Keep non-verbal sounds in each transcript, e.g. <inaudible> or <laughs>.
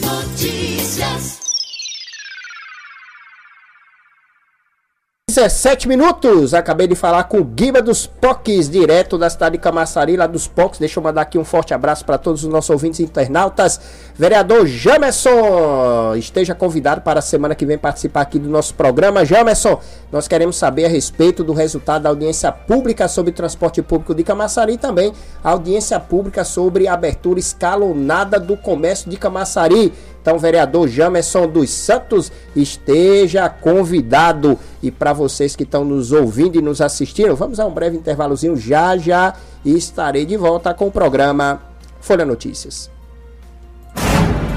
Notícias. 17 minutos. Acabei de falar com o Guiba dos POCs, direto da cidade de Camaçari, lá dos POCs. Deixa eu mandar aqui um forte abraço para todos os nossos ouvintes internautas. Vereador Jamerson, esteja convidado para a semana que vem participar aqui do nosso programa. Jamerson, nós queremos saber a respeito do resultado da audiência pública sobre transporte público de Camaçari e também a audiência pública sobre abertura escalonada do comércio de Camaçari. Então, vereador Jamerson dos Santos, esteja convidado. E para vocês que estão nos ouvindo e nos assistindo, vamos a um breve intervalozinho já já e estarei de volta com o programa Folha Notícias.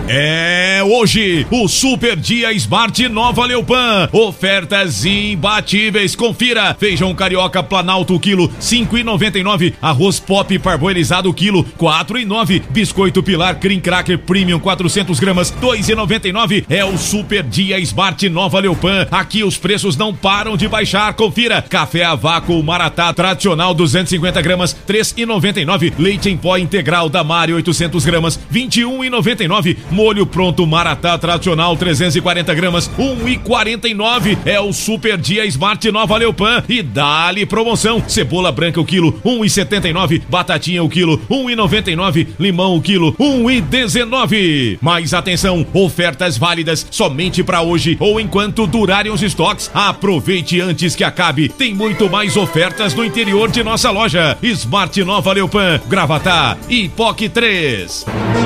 É hoje o Super Dia Smart Nova Leopan. Ofertas imbatíveis. Confira: feijão carioca Planalto quilo 5,99. Arroz pop parboilizado quilo 4,9. Biscoito Pilar Cream Cracker Premium 400 gramas 2,99. É o Super Dia Smart Nova Leopan. Aqui os preços não param de baixar. Confira: café a vácuo Maratá tradicional 250 gramas 3,99. Leite em pó integral da Mari 800 gramas 21,99. Molho pronto Maratá tradicional 340 gramas 1,49 é o Super Dia Smart Nova Leopan e dá-lhe promoção. Cebola branca o quilo 1,79, batatinha o quilo 1,99, limão o quilo 1,19. Mais atenção, ofertas válidas somente para hoje ou enquanto durarem os estoques. Aproveite antes que acabe. Tem muito mais ofertas no interior de nossa loja. Smart Nova Leopan, Gravatá e POC 3.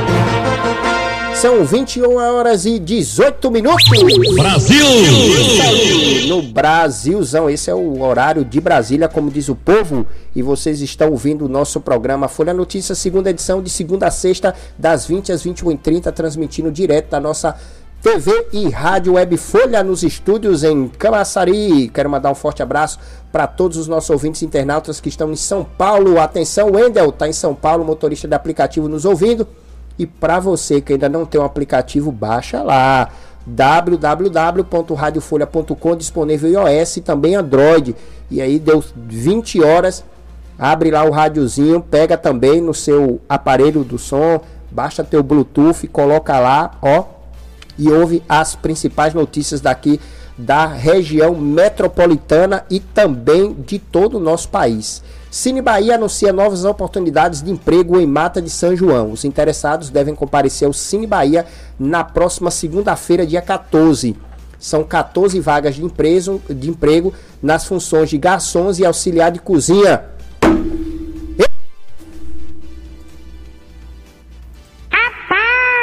São 21 horas e 18 minutos. Brasil! No Brasilzão, esse é o horário de Brasília, como diz o povo. E vocês estão ouvindo o nosso programa Folha Notícias, segunda edição, de segunda a sexta, das 20 às 21h30, transmitindo direto da nossa TV e Rádio Web Folha nos estúdios em Camaçari. Quero mandar um forte abraço para todos os nossos ouvintes internautas que estão em São Paulo. Atenção, Wendel, tá em São Paulo, motorista de aplicativo nos ouvindo. E para você que ainda não tem um aplicativo, baixa lá www.radiofolha.com disponível iOS e também Android. E aí deu 20 horas, abre lá o rádiozinho, pega também no seu aparelho do som, baixa teu Bluetooth, coloca lá, ó, e ouve as principais notícias daqui da região metropolitana e também de todo o nosso país. Cine Bahia anuncia novas oportunidades de emprego em Mata de São João. Os interessados devem comparecer ao Cine Bahia na próxima segunda-feira, dia 14. São 14 vagas de, de emprego nas funções de garçons e auxiliar de cozinha.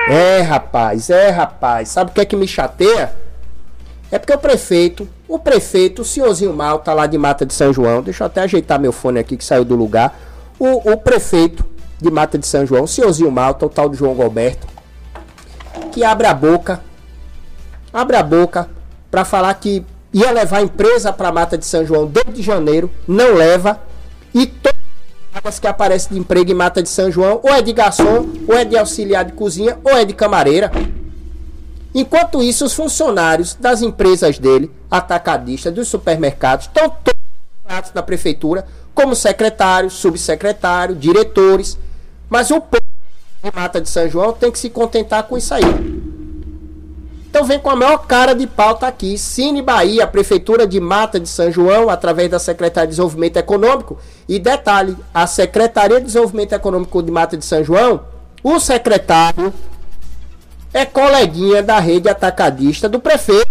É, rapaz, é, rapaz. Sabe o que é que me chateia? É porque o prefeito, o prefeito, o senhorzinho mal, tá lá de Mata de São João. Deixa eu até ajeitar meu fone aqui que saiu do lugar. O, o prefeito de Mata de São João, o senhorzinho Malta, o tal do João Gilberto, que abre a boca, abre a boca para falar que ia levar a empresa para Mata de São João desde janeiro, não leva, e todas as que aparecem de emprego em Mata de São João, ou é de garçom, ou é de auxiliar de cozinha, ou é de camareira. Enquanto isso, os funcionários das empresas dele, atacadistas, dos supermercados, estão todos da prefeitura, como secretário, subsecretário, diretores. Mas o povo de Mata de São João tem que se contentar com isso aí. Então vem com a maior cara de pauta tá aqui. Cine Bahia, a Prefeitura de Mata de São João, através da Secretaria de Desenvolvimento Econômico. E detalhe, a Secretaria de Desenvolvimento Econômico de Mata de São João, o secretário é coleguinha da rede atacadista do prefeito.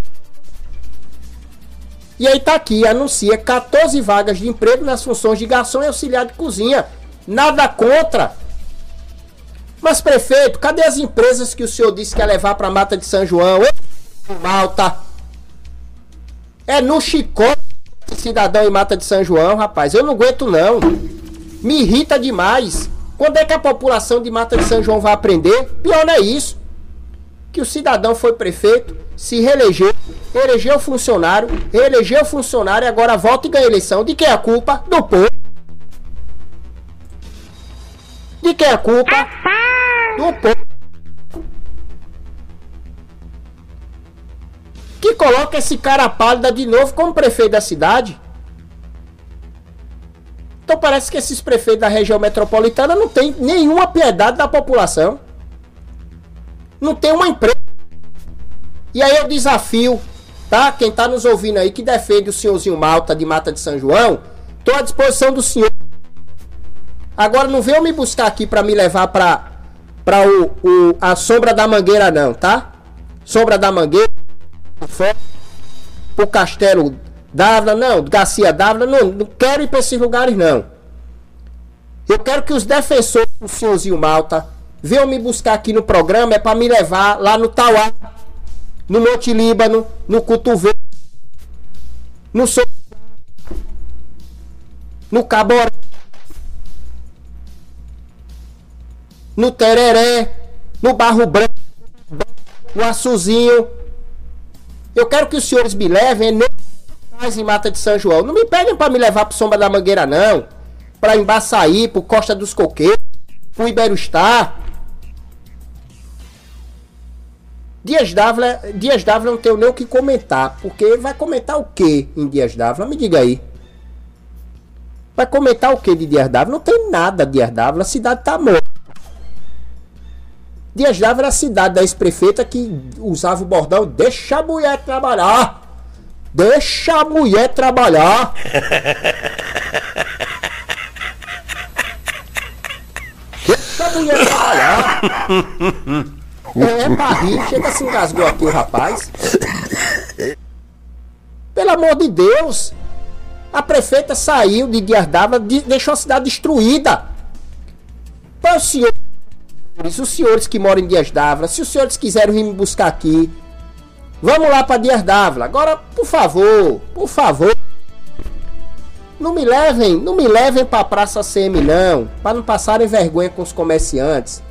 E aí tá aqui, anuncia 14 vagas de emprego nas funções de garçom e auxiliar de cozinha. Nada contra. Mas prefeito, cadê as empresas que o senhor disse que ia levar para Mata de São João? Malta. É no chicote cidadão em Mata de São João, rapaz. Eu não aguento não. Me irrita demais. Quando é que a população de Mata de São João vai aprender? Pior não é isso que o cidadão foi prefeito, se reelegeu, elegeu funcionário, reelegeu funcionário e agora volta e ganha eleição. De quem é a culpa? Do povo. De quem é a culpa? Do povo. Que coloca esse cara pálida de novo como prefeito da cidade. Então parece que esses prefeitos da região metropolitana não têm nenhuma piedade da população. Não tem uma empresa. E aí eu desafio, tá? Quem tá nos ouvindo aí que defende o senhorzinho Malta de Mata de São João, tô à disposição do senhor. Agora não venham me buscar aqui para me levar para para o, o, a sombra da mangueira não, tá? Sombra da mangueira, pro Castelo Dávila, não, Garcia Dávila, não, não quero ir para esses lugares não. Eu quero que os defensores do senhorzinho Malta venham me buscar aqui no programa, é para me levar lá no Tauá, no Monte Líbano, no Cotovelo, no so no Caboré, no Tereré, no Barro Branco, no Açuzinho. Eu quero que os senhores me levem em Mata de São João. Não me pedem para me levar para Sombra da Mangueira, não. Para Embaçaí, para Costa dos Coqueiros, para Iberostar. Dias Dávila, Dias Dávila não tenho nem o que comentar, porque vai comentar o que em Dias Dávila? Me diga aí. Vai comentar o que de Dias Dávila? Não tem nada de Dias Dávila, a cidade tá morta. Dias Dávila era a cidade da ex-prefeita que usava o bordão Deixa a mulher trabalhar. Deixa a mulher trabalhar. <laughs> Deixa a mulher trabalhar. <laughs> É, rir. Chega se engasgou aqui o rapaz. Pelo amor de Deus. A prefeita saiu de Dias Dávila, deixou a cidade destruída. Para o senhor os senhores que moram em Dias Dávila, se os senhores quiserem vir me buscar aqui, vamos lá para Dias Dávila. Agora, por favor, por favor, não me levem, não me levem para a Praça CM não, para não passarem vergonha com os comerciantes.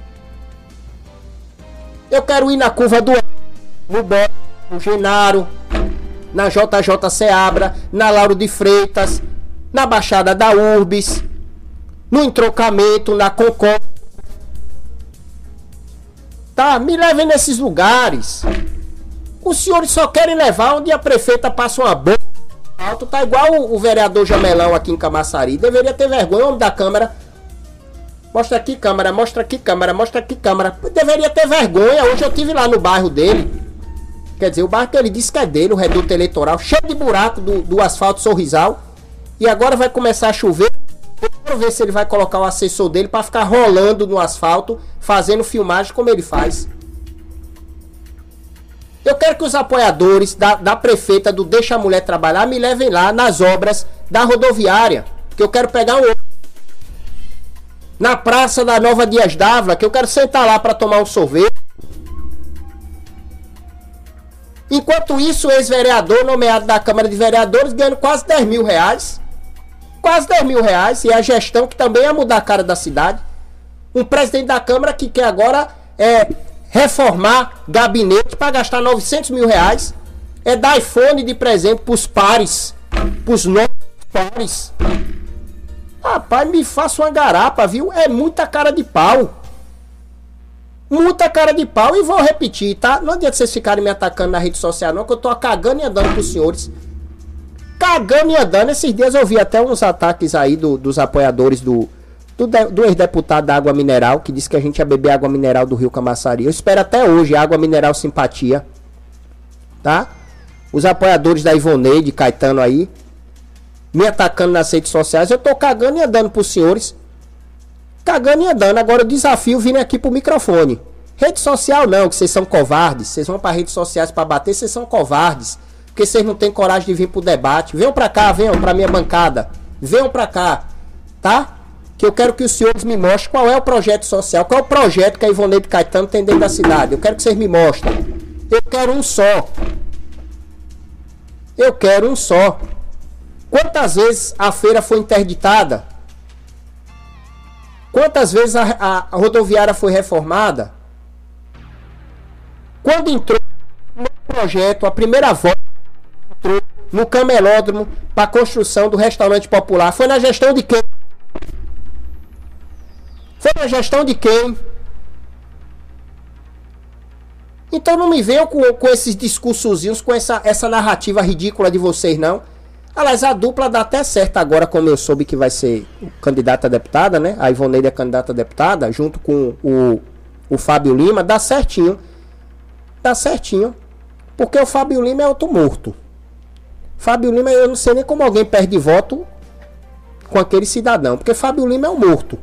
Eu quero ir na curva do no Bo, no Genaro, na JJ Seabra, na Lauro de Freitas, na Baixada da Urbis, no entrocamento, na Concórdia Tá, me levem nesses lugares. Os senhores só querem levar onde a prefeita passa uma boca alto, tá igual o, o, vereador Jamelão aqui em Camaçari. Deveria ter vergonha, homem da câmera. Mostra aqui, câmera, mostra aqui, câmera, mostra aqui, câmera. Deveria ter vergonha. Hoje eu tive lá no bairro dele. Quer dizer, o bairro que ele disse que é dele, o reduto eleitoral, cheio de buraco do, do asfalto sorrisal. E agora vai começar a chover. Quero ver se ele vai colocar o assessor dele para ficar rolando no asfalto, fazendo filmagem como ele faz. Eu quero que os apoiadores da, da prefeita do Deixa a Mulher Trabalhar me levem lá nas obras da rodoviária. Que eu quero pegar um Na Praça da Nova Dias Dávila, que eu quero sentar lá para tomar um sorvete. Enquanto isso, o ex-vereador nomeado da Câmara de Vereadores ganhando quase 10 mil reais quase 10 mil reais. E a gestão que também ia mudar a cara da cidade. Um presidente da Câmara que quer agora é reformar gabinete para gastar 900 mil reais. É dar iPhone de presente para os pares. Para os novos pares. Rapaz, me faça uma garapa, viu? É muita cara de pau. Muita cara de pau. E vou repetir, tá? Não adianta vocês ficarem me atacando na rede social, não, que eu tô cagando e andando pros senhores cagando e andando. Esses dias eu vi até uns ataques aí do, dos apoiadores do, do, do ex-deputado da água mineral, que disse que a gente ia beber água mineral do Rio Camaçari. Eu espero até hoje água mineral simpatia. Tá? Os apoiadores da Ivoneide, Caetano aí, me atacando nas redes sociais. Eu tô cagando e andando pros senhores. Cagando e andando. Agora o desafio vir aqui pro microfone. Rede social não, que vocês são covardes. Vocês vão para redes sociais para bater, vocês são covardes porque vocês não têm coragem de vir pro debate. Venham pra cá, venham pra minha bancada. Venham pra cá, tá? Que eu quero que os senhores me mostrem qual é o projeto social, qual é o projeto que a Ivoneide Caetano tem dentro da cidade. Eu quero que vocês me mostrem. Eu quero um só. Eu quero um só. Quantas vezes a feira foi interditada? Quantas vezes a, a, rodoviária foi reformada? Quando entrou no projeto, a primeira volta no camelódromo para a construção do restaurante popular. Foi na gestão de quem? Foi na gestão de quem? Então não me venham com, com esses discursozinhos, com essa, essa narrativa ridícula de vocês, não. Aliás, a dupla dá até certo agora, como eu soube que vai ser candidata a deputada, né? A Ivoneide é candidata a deputada, junto com o, o Fábio Lima, dá certinho. tá certinho. Porque o Fábio Lima é outro morto. Fábio Lima, eu não sei nem como alguém perde voto com aquele cidadão. Porque Fábio Lima é um morto.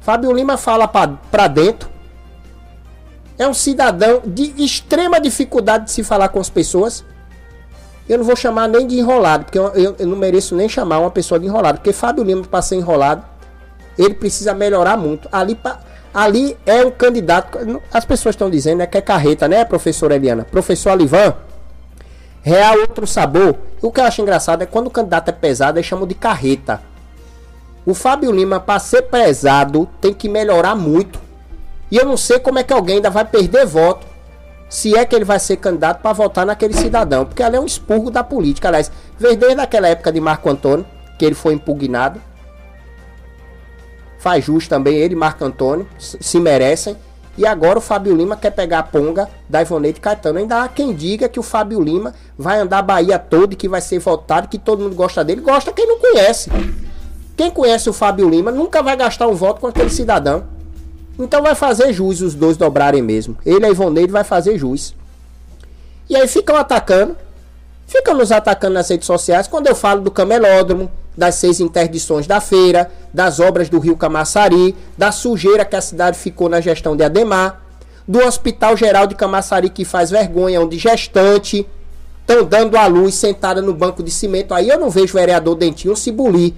Fábio Lima fala para dentro. É um cidadão de extrema dificuldade de se falar com as pessoas. Eu não vou chamar nem de enrolado, porque eu, eu, eu não mereço nem chamar uma pessoa de enrolado. Porque Fábio Lima, para ser enrolado, ele precisa melhorar muito. Ali, pra, ali é um candidato. As pessoas estão dizendo né, que é carreta, né, professora Eliana? Professor Alivan, real outro sabor. O que eu acho engraçado é quando o candidato é pesado, eles chamam de carreta. O Fábio Lima, para ser pesado, tem que melhorar muito. E eu não sei como é que alguém ainda vai perder voto se é que ele vai ser candidato para votar naquele cidadão. Porque ali é um expurgo da política. Aliás, desde naquela época de Marco Antônio, que ele foi impugnado. Faz jus também ele, Marco Antônio, se merecem. E agora o Fábio Lima quer pegar a ponga da Ivonete Caetano. Ainda há quem diga que o Fábio Lima vai andar a Bahia toda e que vai ser votado, que todo mundo gosta dele. Gosta quem não conhece. Quem conhece o Fábio Lima nunca vai gastar um voto com aquele cidadão. Então vai fazer jus os dois dobrarem mesmo. Ele e Ivoneide vai fazer jus. E aí ficam atacando. Ficam nos atacando nas redes sociais quando eu falo do camelódromo, das seis interdições da feira, das obras do Rio Camaçari, da sujeira que a cidade ficou na gestão de Ademar, do Hospital Geral de Camaçari que faz vergonha, onde gestante estão dando a luz sentada no banco de cimento. Aí eu não vejo o vereador Dentinho se bulir.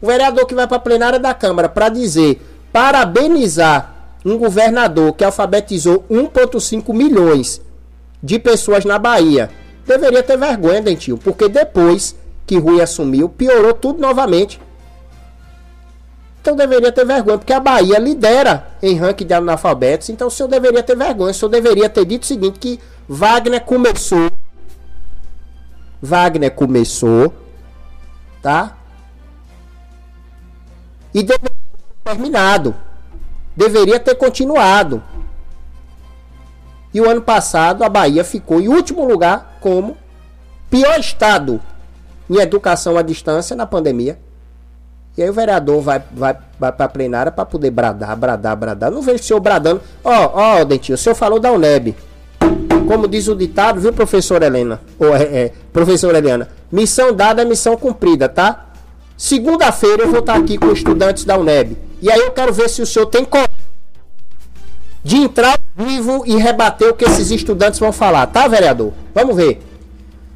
O vereador que vai para a plenária da Câmara para dizer, parabenizar um governador que alfabetizou 1,5 milhões de pessoas na Bahia, deveria ter vergonha, Dentinho, porque depois que Rui assumiu, piorou tudo novamente. Então deveria ter vergonha, porque a Bahia lidera em ranking de analfabetos. Então o senhor deveria ter vergonha. O senhor deveria ter dito o seguinte: que Wagner começou. Wagner começou. Tá? E deveria ter terminado. Deveria ter continuado. E o ano passado a Bahia ficou em último lugar como pior estado em educação à distância na pandemia. E aí o vereador vai, vai, vai para a plenária para poder bradar, bradar, bradar. Não vejo o senhor bradando. Ó, ó, Dentinho, o senhor falou da UNEB. Como diz o ditado, viu, professora Helena? Ou é, é, professora Helena? Missão dada é missão cumprida, tá? Segunda-feira eu vou estar aqui com estudantes da UNEB. E aí eu quero ver se o senhor tem coragem de entrar vivo e rebater o que esses estudantes vão falar, tá, vereador? Vamos ver.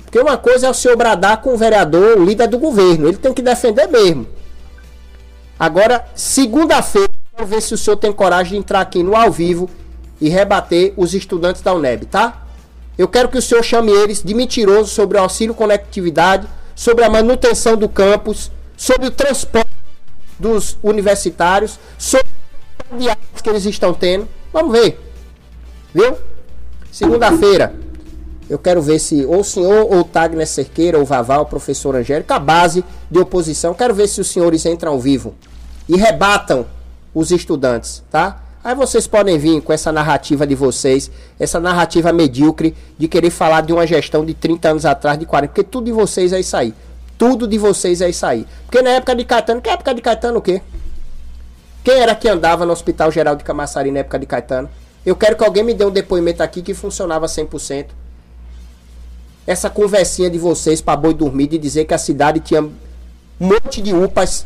Porque uma coisa é o senhor bradar com o vereador, o líder do governo. Ele tem que defender mesmo. Agora, segunda-feira, vamos ver se o senhor tem coragem de entrar aqui no ao vivo e rebater os estudantes da UNEB, tá? Eu quero que o senhor chame eles de mentiroso sobre o auxílio conectividade, sobre a manutenção do campus, sobre o transporte dos universitários, sobre as que eles estão tendo. Vamos ver. Viu? Segunda-feira. Eu quero ver se ou o senhor, ou o Tagner Cerqueira, ou o Vaval, o professor Angélica, a base de oposição. Quero ver se os senhores entram ao vivo e rebatam os estudantes, tá? Aí vocês podem vir com essa narrativa de vocês, essa narrativa medíocre de querer falar de uma gestão de 30 anos atrás, de 40, porque tudo de vocês é isso aí. Tudo de vocês é isso aí. Porque na época de Caetano, que época de Caetano o quê? Quem era que andava no Hospital Geral de Camaçari na época de Caetano? Eu quero que alguém me dê um depoimento aqui que funcionava 100% essa conversinha de vocês para boi dormir de dizer que a cidade tinha um monte de UPAs.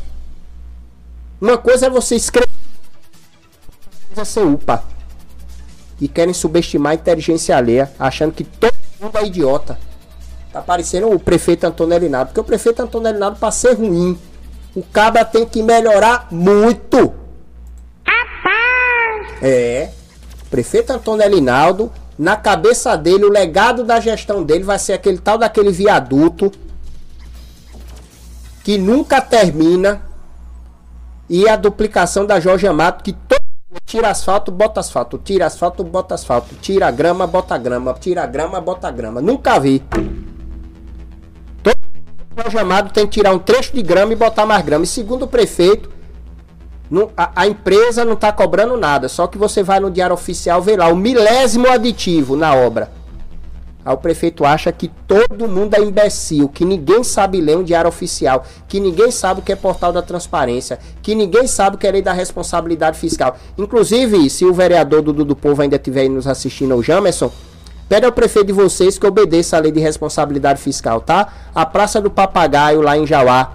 Uma coisa é você escrever é ser UPA. E querem subestimar a inteligência alheia, achando que todo mundo é idiota. Tá parecendo o prefeito Antônio Elinado. Porque o prefeito Antônio Elinado, para ser ruim, o cabra tem que melhorar muito. É. Prefeito Antônio Elinaldo na cabeça dele, o legado da gestão dele vai ser aquele tal daquele viaduto que nunca termina e a duplicação da Jorge Amato que todo tira asfalto, bota asfalto, tira asfalto, bota asfalto, tira grama, bota grama, tira grama, bota grama. Nunca vi. Todo Jorge Amado tem que tirar um trecho de grama e botar mais grama. E segundo o prefeito, não, a, a, empresa não está cobrando nada, só que você vai no diário oficial ver lá o milésimo aditivo na obra. Aí o prefeito acha que todo mundo é imbecil, que ninguém sabe ler um diário oficial, que ninguém sabe o que é portal da transparência, que ninguém sabe o que é lei da responsabilidade fiscal. Inclusive, se o vereador do, do Povo ainda estiver nos assistindo, o Jamerson, Pede ao prefeito de vocês que obedeça a lei de responsabilidade fiscal, tá? A Praça do Papagaio, lá em Jauá,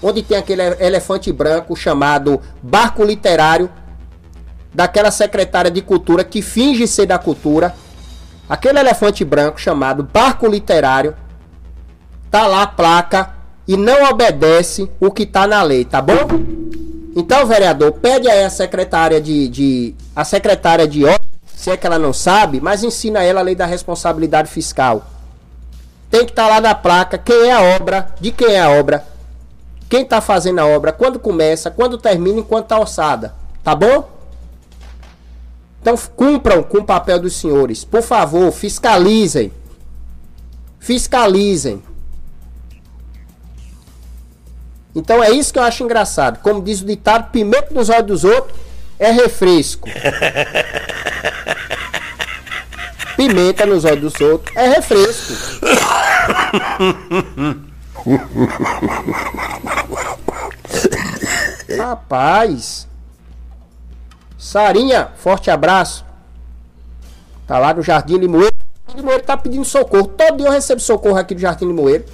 onde tem aquele elefante branco chamado Barco Literário, daquela secretária de cultura que finge ser da cultura. Aquele elefante branco chamado Barco Literário, tá lá a placa e não obedece o que tá na lei, tá bom? Então, vereador, pede aí a secretária de, de a secretária de se é que ela não sabe, mas ensina ela a lei da responsabilidade fiscal. Tem que estar tá lá na placa quem é a obra, de quem é a obra, quem está fazendo a obra, quando começa, quando termina, enquanto está orçada. Tá bom? Então cumpram com o papel dos senhores. Por favor, fiscalizem. Fiscalizem. Então é isso que eu acho engraçado. Como diz o ditado, pimenta nos olhos dos outros é refresco. <laughs> Pimenta nos olhos dos outros é refresco. Rapaz. Sarinha, forte abraço. Tá lá no Jardim Limoeiro. O Limoeiro tá pedindo socorro. Todo dia eu recebo socorro aqui do Jardim Limoeiro.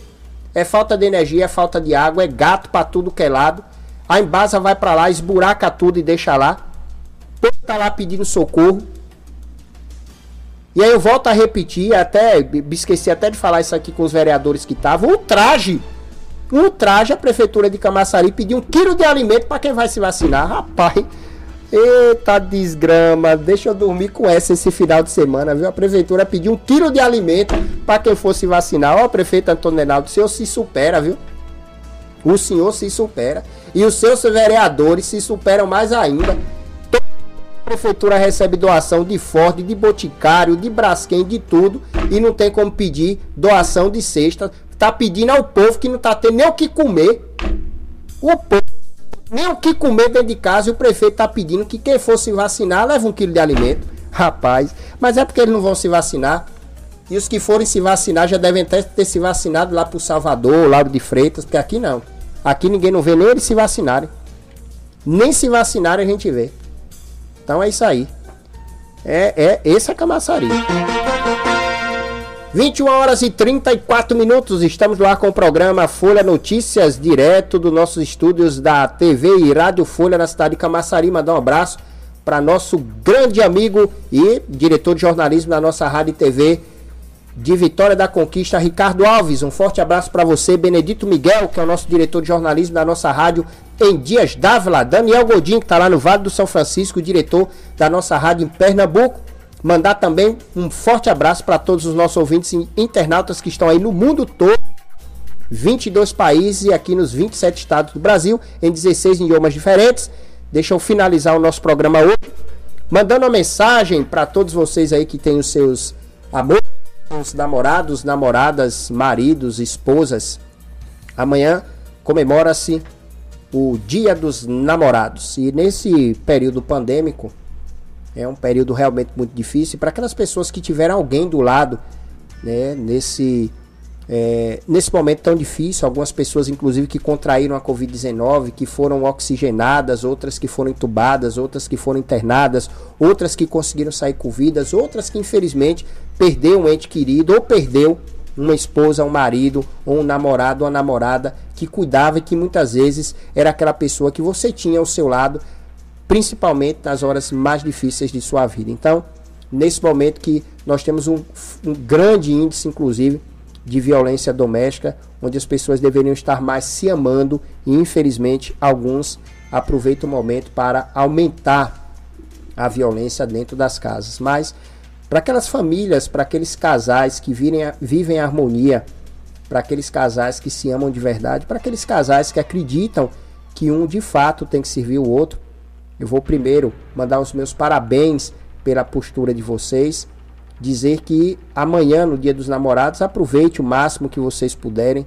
É falta de energia, é falta de água, é gato para tudo que é lado. A embasa vai para lá, esburaca tudo e deixa lá. Todo tá lá pedindo socorro. E aí eu volto a repetir, até esqueci até de falar isso aqui com os vereadores que estavam. O traje, o traje a prefeitura de Camaçari pediu um quilo de alimento para quem vai se vacinar. Rapaz, eita desgrama, deixa eu dormir com essa esse final de semana, viu? A prefeitura pediu um quilo de alimento para quem fosse vacinar. Ó, prefeito Antônio Reinaldo, o senhor se supera, viu? O senhor se supera. E os seus vereadores se superam mais ainda prefeitura recebe doação de Ford, de Boticário, de Braskem, de tudo e não tem como pedir doação de cesta. Tá pedindo ao povo que não tá tendo nem o que comer. O povo nem o que comer dentro de casa e o prefeito tá pedindo que quem for se vacinar leve um quilo de alimento. <laughs> Rapaz, mas é porque eles não vão se vacinar. E os que forem se vacinar já devem ter, ter se vacinado lá pro Salvador, Lauro de Freitas, porque aqui não. Aqui ninguém não vê nem eles se vacinarem. Nem se vacinarem a gente vê. Então é isso aí. É, é esse é Camaçari. 21 horas e 34 minutos, estamos lá com o programa Folha Notícias, direto dos nossos estúdios da TV e Rádio Folha na cidade de Camaçari. Mandar um abraço para nosso grande amigo e diretor de jornalismo da nossa rádio e TV, de Vitória da Conquista, Ricardo Alves. Um forte abraço para você, Benedito Miguel, que é o nosso diretor de jornalismo da nossa rádio em Dias Dávila, Daniel Godinho, que está lá no Vale do São Francisco, diretor da nossa rádio em Pernambuco. Mandar também um forte abraço para todos os nossos ouvintes e internautas que estão aí no mundo todo, 22 países e aqui nos 27 estados do Brasil, em 16 idiomas diferentes. Deixa eu finalizar o nosso programa hoje, mandando uma mensagem para todos vocês aí que têm os seus amores, namorados, namoradas, maridos, esposas. Amanhã comemora-se o Dia dos Namorados. E nesse período pandêmico, é um período realmente muito difícil para aquelas pessoas que tiveram alguém do lado, né, nesse é, nesse momento tão difícil, algumas pessoas inclusive que contraíram a Covid-19, que foram oxigenadas, outras que foram entubadas, outras que foram internadas, outras que conseguiram sair com vidas, outras que infelizmente perdeu um ente querido ou perdeu uma esposa, um marido, ou um namorado, uma namorada que cuidava e que muitas vezes era aquela pessoa que você tinha ao seu lado, principalmente nas horas mais difíceis de sua vida. Então, nesse momento que nós temos um, um grande índice, inclusive, de violência doméstica, onde as pessoas deveriam estar mais se amando e infelizmente alguns aproveitam o momento para aumentar a violência dentro das casas. Mas para aquelas famílias, para aqueles casais que virem, vivem em harmonia, para aqueles casais que se amam de verdade, para aqueles casais que acreditam que um de fato tem que servir o outro. Eu vou primeiro mandar os meus parabéns pela postura de vocês, dizer que amanhã, no Dia dos Namorados, aproveite o máximo que vocês puderem.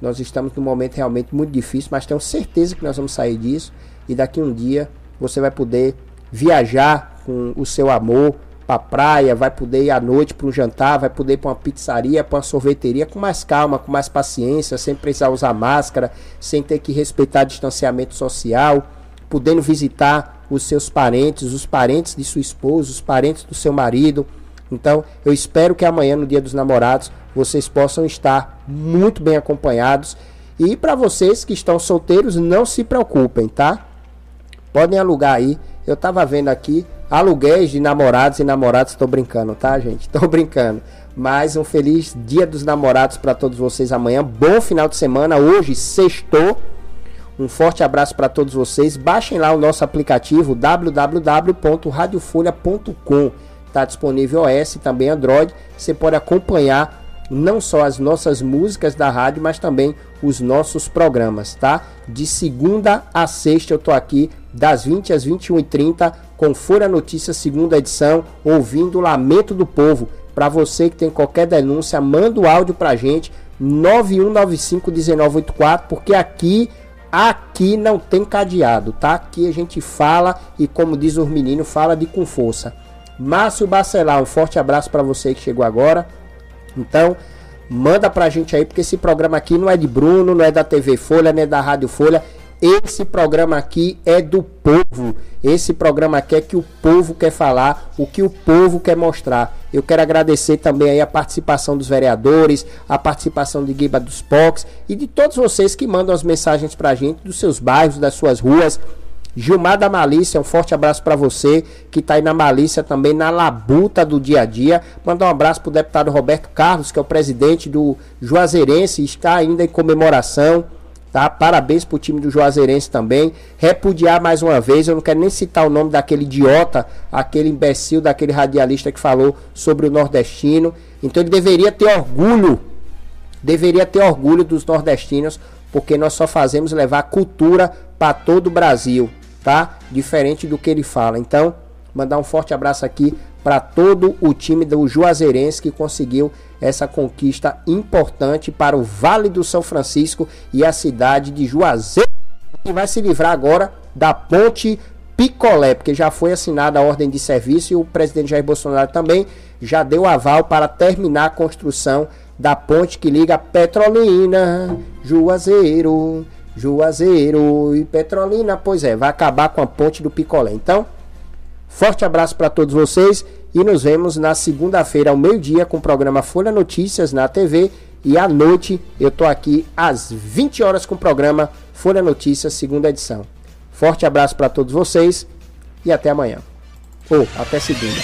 Nós estamos num momento realmente muito difícil, mas tenho certeza que nós vamos sair disso e daqui um dia você vai poder viajar com o seu amor, para praia, vai poder ir à noite para um jantar, vai poder ir para uma pizzaria, para uma sorveteria com mais calma, com mais paciência, sem precisar usar máscara, sem ter que respeitar distanciamento social, podendo visitar os seus parentes, os parentes de sua esposa, os parentes do seu marido, Então, eu espero que amanhã, no Dia dos Namorados, vocês possam estar muito bem acompanhados. E para vocês que estão solteiros, não se preocupem, tá? Podem alugar aí. Eu tava vendo aqui aluguéis de namorados e namoradas. Tô brincando, tá, gente? <laughs> Tô brincando. Mas um feliz Dia dos Namorados para todos vocês amanhã. Bom final de semana. Hoje, sextou. Um forte abraço para todos vocês. Baixem lá o nosso aplicativo www.radiofolha.com. Está disponível OS e também Android. Você pode acompanhar não só as nossas músicas da rádio, mas também os nossos programas, tá? De segunda a sexta eu tô aqui das 20 às 21h30 com Folha Notícias segunda edição, ouvindo o Lamento do Povo. Para você que tem qualquer denúncia, manda o áudio pra gente 91951984, porque aqui aqui não tem cadeado, tá? Aqui a gente fala e como diz os meninos, fala de com força. Márcio Bacelar, um forte abraço para você que chegou agora. Então, manda pra gente aí, porque esse programa aqui não é de Bruno, não é da TV Folha, nem é da Rádio Folha. Esse programa aqui é do povo. Esse programa aqui é que o povo quer falar, o que o povo quer mostrar. Eu quero agradecer também aí a participação dos vereadores, a participação de Guiba dos Pox e de todos vocês que mandam as mensagens pra gente dos seus bairros, das suas ruas. Gilmar da Malícia, um forte abraço para você que está aí na Malícia também, na labuta do dia a dia. Mandar um abraço para o deputado Roberto Carlos, que é o presidente do Juazeirense, está ainda em comemoração. Tá? Parabéns pro time do Juazeirense também. Repudiar mais uma vez, eu não quero nem citar o nome daquele idiota, aquele imbecil, daquele radialista que falou sobre o nordestino. Então ele deveria ter orgulho, deveria ter orgulho dos nordestinos, porque nós só fazemos levar cultura para todo o Brasil tá? Diferente do que ele fala. Então, mandar um forte abraço aqui para todo o time do Juazeirense que conseguiu essa conquista importante para o Vale do São Francisco e a cidade de Juazeiro. E vai se livrar agora da ponte Picolé, porque já foi assinada a ordem de serviço e o presidente Jair Bolsonaro também já deu aval para terminar a construção da ponte que liga Petrolina, Juazeiro, Juazeiro e Petrolina, pois é, vai acabar com a ponte do Picolé. Então, forte abraço para todos vocês e nos vemos na segunda-feira ao meio-dia com o programa Folha Notícias na TV e à noite eu tô aqui às 20 horas com o programa Folha Notícias, segunda edição. Forte abraço para todos vocês e até amanhã. Ou até segunda.